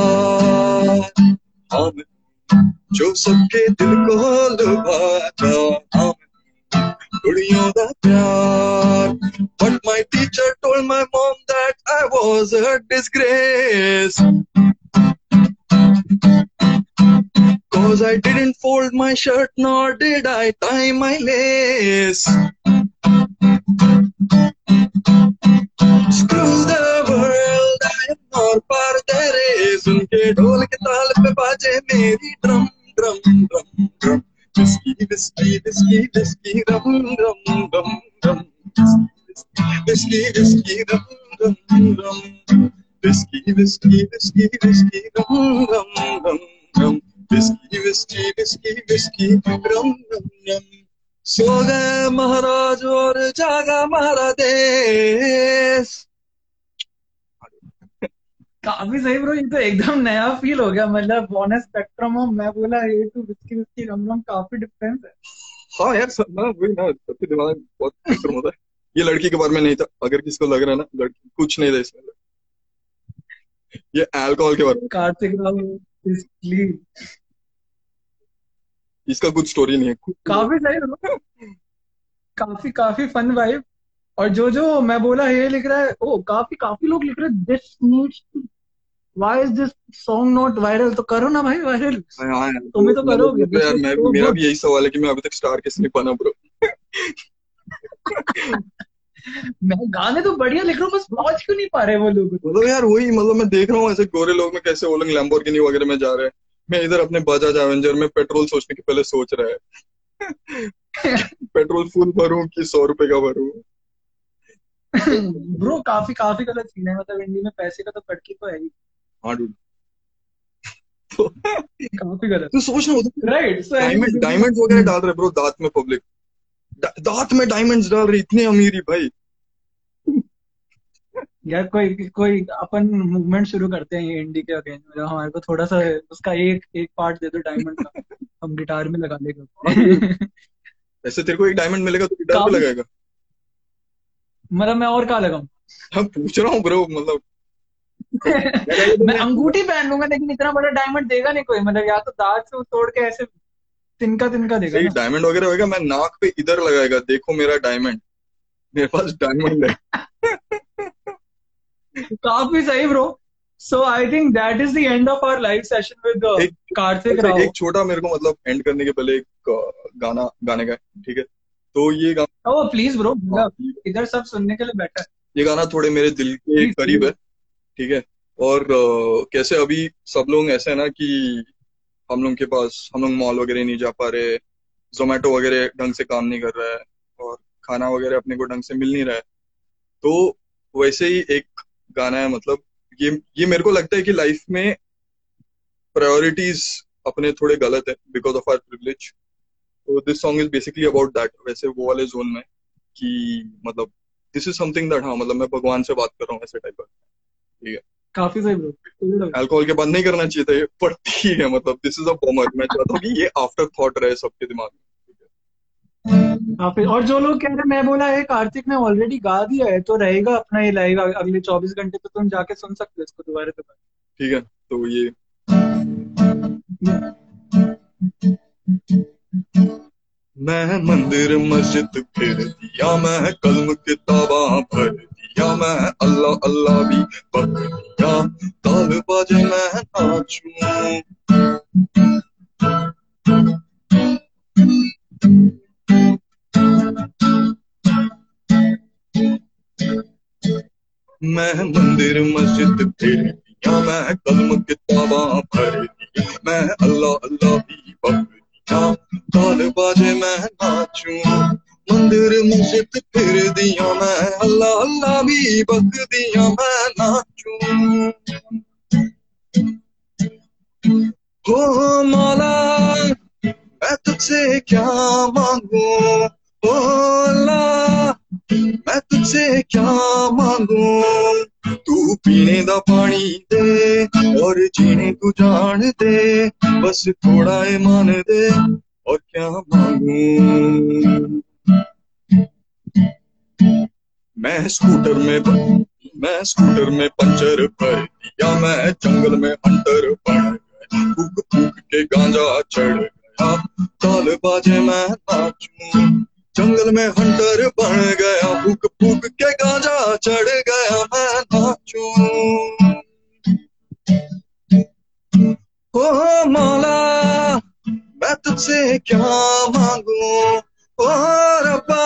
सबके दिल को लुभाता हम कुड़ियों दा प्यार But my teacher told my mom that I was a disgrace Cause I didn't fold my shirt nor did I tie my lace Screw the world, I am not part of the race. उनके ढोल के ताल पे बाजे मेरी drum drum drum drum whisky whisky whisky whisky rum rum rum rum whisky whisky rum rum rum whisky whisky whisky whisky rum rum rum rum whisky whisky whisky whisky rum rum rum सो गए महाराज और जागा देश काफ़ी सही bro ये तो एकदम नया फील हो गया मतलब बोनस स्पेक्ट्रम ऑफ़ मैं बोला ये तो विस्की विस्की रम रम काफ़ी डिफरेंस है. हाँ यार ना वही ना सबके दिमाग में बहुत स्पेक्ट्रम होता है। ये लड़की के बारे में नहीं था अगर किसको लग रहा है ना लड़की कुछ नहीं था इसमें। ये अल्कोहल के बारे में। कार्तिक राव इज़ क्लीन इसका कुछ स्टोरी नहीं है काफ़ी सही ब्रो <laughs> काफ़ी काफ़ी फन वाइब और जो जो मैं बोला ये लिख रहा है ओ काफ़ी काफ़ी लोग लिख रहे हैं this needs why is this song not viral तो करो ना भाई वायरल हाँ यार तुम्हें तो करोगे, तो यार this is मैं मेरा. भी यही सवाल है कि मैं अभी तक स्टार किस नहीं बना ब्रो <laughs> मैं गाने तो बढ़िया लिख रहा हूँ बस पहुँच क्यों नहीं पा रहे वो लोग? मतलब यार वही मतलब मैं देख रहा हूँ ऐसे गोरे लोग में कैसे वो लोग लैम्बोर्गिनी वगैरह में जा रहे हैं। मैं इधर अपने बजाज एवेंजर में पेट्रोल सोचने के पहले सोच रहा है। <laughs> पेट्रोल फुल भरूं कि सौ रुपए का भरूं? <laughs> ब्रो काफ़ी काफ़ी गलत सीन है। मतलब इंडिया में पैसे का तो कटकी तो है ही। हाँ. तो काफ़ी गलत तो सोच ना राइट डायमंड डायमंड वगैरह डाल रहे ब्रो दांत में पब्लिक दांत में डायमंड्स डाल रहे इतनी अमीरी भाई। यार कोई कोई अपन मूवमेंट शुरू करते हैं इंडी के अगेंस्ट मतलब हमारे को थोड़ा सा उसका एक एक पार्ट दे दो डायमंड का। हम गिटार में लगा लेंगे। ऐसे तेरे को एक डायमंड मिलेगा तो गिटार पे लगाएगा। मतलब मैं और कहाँ लगाऊँ? हम पूछ रहा हूँ ब्रो मतलब। मैं <laughs> अंगूठी पहन लूँगा लेकिन इतना बड़ा डायमंड देगा नहीं कोई। मतलब या तो दांत से तोड़ के ऐसे तिनका तिनका देगा डायमंड वगैरह होगा मैं नाक पे इधर लगाएगा देखो मेरा डायमंड मेरे पास डायमंड है। <laughs> काफ़ी सही bro so I think that is the end of our live session with Kartik Rao एक छोटा मेरे को मतलब एंड करने के पहले एक गाना गाने का ठीक है? तो ये गाना ओह प्लीज़ ब्रो हाँ, इधर सब सुनने के लिए बैठा है ये गाना थोड़े मेरे दिल के करीब है। ठीक है? और कैसे अभी सब लोग ऐसे है ना कि हम लोग के पास, हम लोग मॉल वगैरह नहीं जा पा रहे जोमेटो वगैरह ढंग से काम नहीं कर रहा है और खाना वगैरह अपने को ढंग से मिल नहीं रहा है। तो वैसे ही एक गाना है मतलब ये ये मेरे को लगता है कि लाइफ में प्रायोरिटीज अपने थोड़े गलत है बिकॉज़ ऑफ़ आर प्रिविलेज तो this song is basically about that वैसे वो वाले जोन में कि मतलब दिस इज़ समथिंग दैट हाँ मतलब मैं भगवान से बात कर रहा हूँ ऐसे टाइप का काफ़ी सही ब्रो अल्कोहल के बाद नहीं करना चाहिए था ये पर ठीक है मतलब दिस इज़ अ बॉमर मैं चाहता हूँ कि ये आफ्टर थॉट रहे सबके दिमाग में। काफ़ी और जो लोग कह रहे हैं मैं बोला है कार्तिक ने ऑलरेडी गा दिया है तो रहेगा अपना ये लाइव अगले चौबीस घंटे तो तुम जाके सुन सकते हो इसको दोबारा दोबारा ठीक है तो ये मैं मंदिर मस्जिद फिर दिया मैं कलम किताबा भर दिया मैं अल्लाह अल्लाह भी बक दिया ताल बाजे मैं नाचूं। मैं मंदिर, मस्जिद फिर दिया, मैं कलम, किताबा भर दिया। मैं अल्लाह अल्लाह भी बक दिया ताल बाजे मैं नाचूं। मंदिर मस्जिद फिर दिया मैं, अल्लाह अल्लाह भी बक दिया मैं नाचूं। हो मौला, मैं तुझसे क्या मांगू? ओ अल्लाह, मैं तुझसे क्या मांगू? तू पीने दा पानी दे और जीने को जान दे, बस थोड़ा ईमान दे और क्या मांगू? मैं स्कूटर में मैं स्कूटर में पंचर भर दिया मैं जंगल में अंडर पड़ गया फूक फूक के गांजा चढ़ गया। ताल बाजे मैं नाचूं जंगल में हंटर बन गया, फूक फूक के गांजा चढ़ गया, मैं नाचू। ओ मौला, मैं तुझसे क्या मांगू? ओ रब्बा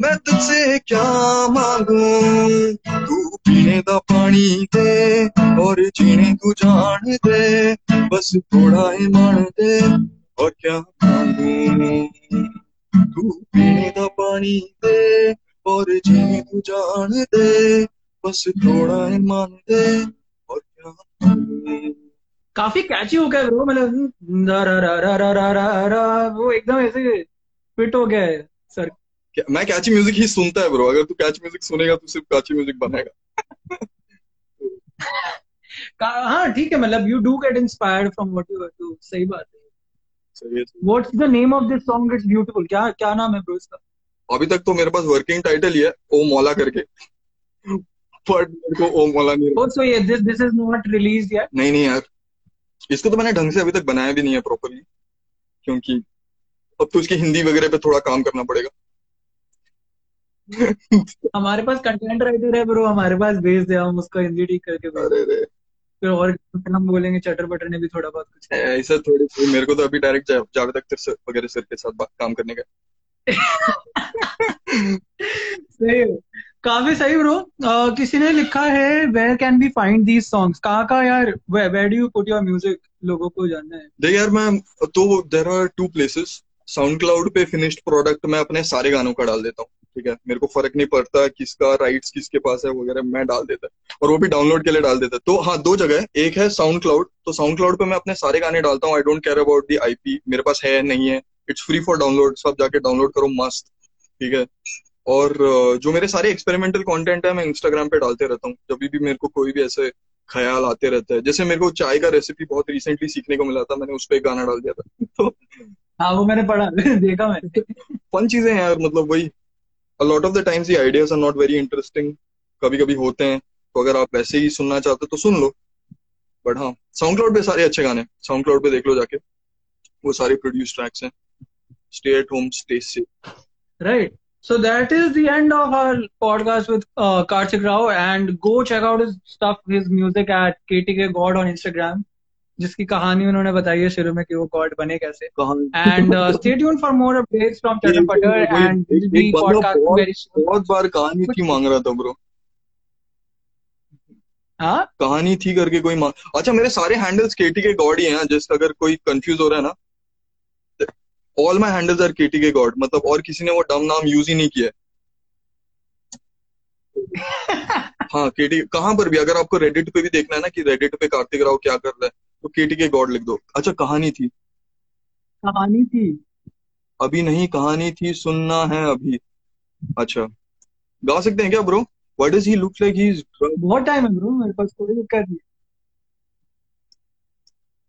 मैं तुझसे क्या मांगू? तू पीने का पानी दे और जीने तू जान दे। बस थोड़ा ही मान दे और क्या मांगू? तू पीने का पानी दे और जीने तू जान दे। बस थोड़ा ही मान दे और क्या काफ़ी कैची हो गया ब्रो मतलब वो एकदम ऐसे फिट हो गया है सर मैं कैची म्यूज़िक ही सुनता है ब्रो अगर तू कैची म्यूज़िक सुनेगा तो सिर्फ़ कैची म्यूज़िक बनाएगा का- हाँ ठीक है मतलब you do get inspired from what you do सही बात है. सही है what's the name of this song it's beautiful क्या क्या नाम है ब्रो इसका? अभी तक तो मेरे पास वर्किंग टाइटल ही है ओ मौला करके. पर मेरे को ओ मौला नहीं Oh, so yeah, this this is not released yet. नहीं नहीं यार. इसको तो मैंने ढंग से अभी तक बनाया भी नहीं है प्रॉपरली क्योंकि अब तो इसकी हिंदी वगैरह पे थोड़ा काम करना पड़ेगा. हमारे पास कंटेंट राइटर है ब्रो हमारे पास भेज दे हम उसको हिंदी ठीक करके भेज फिर और हम बोलेंगे चटर बटर ने भी थोड़ा बहुत कुछ ऐसा थोड़ी सी मेरे को तो अभी डायरेक्ट जावेद अख्तर सर वगैरह सर के साथ काम करने का। <laughs> सही काफ़ी सही ब्रो uh, किसी ने लिखा है where can be find these songs कहाँ का यार where do you put your music लोगों को जानना है। देख यार मैं तो there are two places SoundCloud पे फिनिश्ड प्रोडक्ट मैं अपने सारे गानों का डाल देता हूँ। ठीक है? मेरे को फ़र्क नहीं पड़ता किसका राइट्स किसके पास है वगैरह मैं डाल देता और वो भी डाउनलोड के लिए डाल देता तो हाँ दो जगह है। एक है साउंड क्लाउड तो साउंड क्लाउड पे मैं अपने सारे गाने डालता हूँ। I don't care about the IP मेरे पास है नहीं है। इट्स फ्री फॉर डाउनलोड सब जाके डाउनलोड करो। मस्त ठीक है? और जो मेरे सारे एक्सपेरिमेंटल कंटेंट है मैं इंस्टाग्राम पे डालते रहता हूँ। जब भी मेरे को कोई भी ऐसे ख्याल आते रहते हैं। जैसे मेरे को चाय का रेसिपी बहुत रिसेंटली सीखने को मिला था। मैंने उस पर गाना डाल दिया था। <laughs> तो हाँ वो मैंने पढ़ा। <laughs> देखा मैंने। <laughs> फन चीज़ें हैं यार मतलब वही। A lot of the times ये ideas are not very interesting कभी कभी होते हैं। तो अगर आप वैसे ही सुनना चाहते हो तो सुन लो। बट हाँ साउंड क्लाउड पे सारे अच्छे गाने साउंड क्लाउड पे देख लो जाके। वो सारे प्रोड्यूस ट्रैक्स हैं। Stay at home stay safe Right. So that is the end of our podcast with uh, Karthik Rao, and go check out his stuff, his music at KTK God on Instagram, जिसकी कहानी उन्होंने बताई है शुरू में कि वो God बने कैसे. And uh, stay tuned for more updates from Chatter Patter, and we'll be एक बहुत very soon. बहुत बार कहानी थी मांग रहा था ब्रो हाँ? कहानी थी करके कोई मांग अच्छा मेरे सारे हैंडल्स केटी के गॉड ही हैं जस्ट अगर कोई कंफ्यूज हो रहा है ना all my handles are KT के गॉड मतलब और किसी ने वो डम नाम यूज़ ही नहीं किया। <laughs> हाँ केटी कहाँ पर भी अगर आपको रेडिट पे भी देखना है ना कि रेडिट पे कार्तिक राव क्या कर रहा है तो केटी के गॉड लिख दो। अच्छा कहानी थी। कहानी थी. अभी नहीं कहानी थी सुनना है अभी। अच्छा। गा सकते हैं क्या bro what does he look like he is बहुत टाइम है ब्रो मेरे पास कोई दिक्कत नहीं.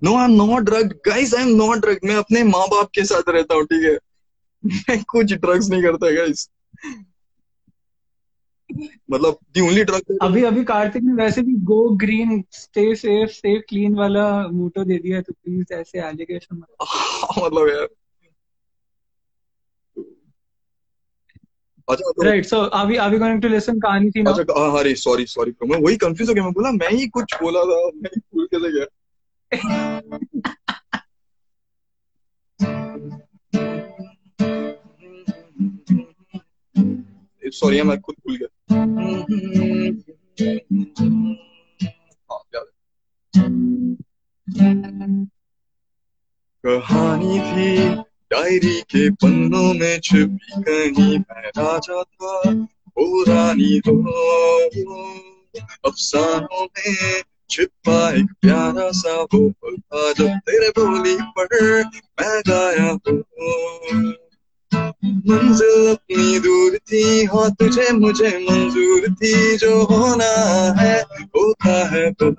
No I am not drugged guys I am not drugged मैं अपने माँ बाप के साथ रहता हूँ ठीक है? <laughs> मैं कुछ ड्रग्स नहीं करता गाइस मतलब दी ओनली ड्रग अभी अभी कार्तिक ने वैसे भी go green stay safe stay clean वाला मोटो दे दिया तो प्लीज़ ऐसे एलिगेशन मत <laughs> मतलब यार। अच्छा right so are we are we going to listen कहानी थी ना? अच्छा हाँ अरे सॉरी सॉरी मैं वही कंफ्यूज हो गया मैं बोला मैं ही कुछ बोला था मैं ही भूल कैसे गया सॉरी <laughs> मैं खुद भूल गया। कहानी थी, डायरी के पन्नों में छुपी कहीं मैं राजा था वो रानी हो। अफसानों में छिपा एक प्यारा सा वो पल था, जब तेरे बोली पर मैं गाया हूँ। मंजिल अपनी दूर थी हो तुझे मुझे मंजूर थी जो होना है होता है वो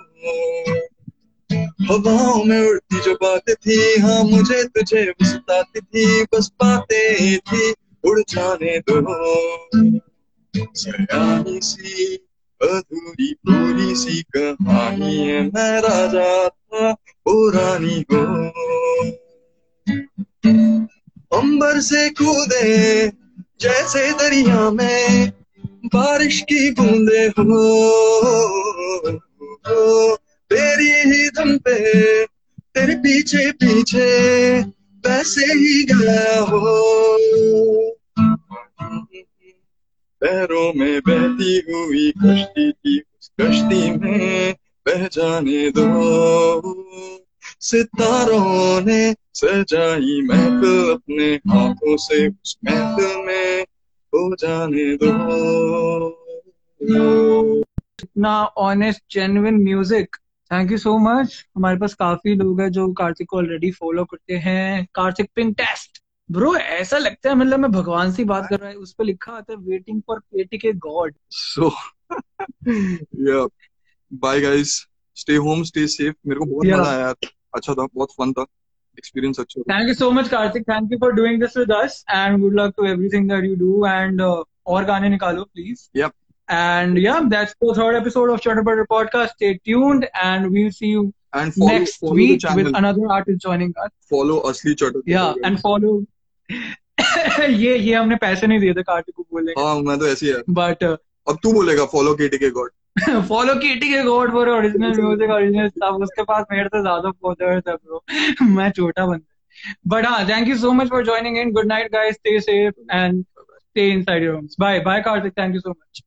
हवाओं में उड़ती जो बातें थी हाँ मुझे तुझे सताती थी, बस बातें थी, उड़ जाने दो। सयानी सी, अधूरी, पूरी सी कहानी है, मैं राजा था रानी हो। अंबर से कूदे जैसे दरिया में बारिश की बूंदे हो, तेरी ही धम पे तेरे पीछे पीछे वैसे ही गया हो। पैरों में बहती हुई कश्ती की उस कश्ती में बह जाने दो। सितारों ने सजाई महफिल अपने हाथों से उस महफिल में हो जाने दो। इतना honest genuine music thank you so much हमारे पास काफ़ी लोग हैं जो कार्तिक को ऑलरेडी फॉलो करते हैं। कार्तिक पिंक टेस्ट ब्रो ऐसा लगता है मतलब मैं भगवान से बात कर रहा है। उस पर लिखा आता है वेटिंग फॉर पेटी के गॉड सो या bye guys stay home stay safe मेरे को बहुत. मज़ा आया। अच्छा था बहुत फन था एक्सपीरियंस अच्छा thank you so much Kartik thank you for doing this with us and good luck to everything that you do and और गाने निकालो please Yep. And yeah, that's the third episode of Chatter Butter Podcast. Stay tuned, and we'll see you and follow next follow the week with channel another artist joining us. Follow असली चटर Yeah, and follow. <laughs> ये ये हमने पैसे नहीं दिए थे कार्तिक को बोलने हाँ मैं तो ऐसे ही है बट अब तू बोलेगा फॉलो केटी के गॉड फॉलो की टी के God for original music original stuff उसके पास मेरे से ज़्यादा फॉलोअर्स है ब्रो मैं छोटा बंदा बट हाँ thank you so much for joining in good night guys stay safe and stay inside your homes bye bye Kartik thank you so much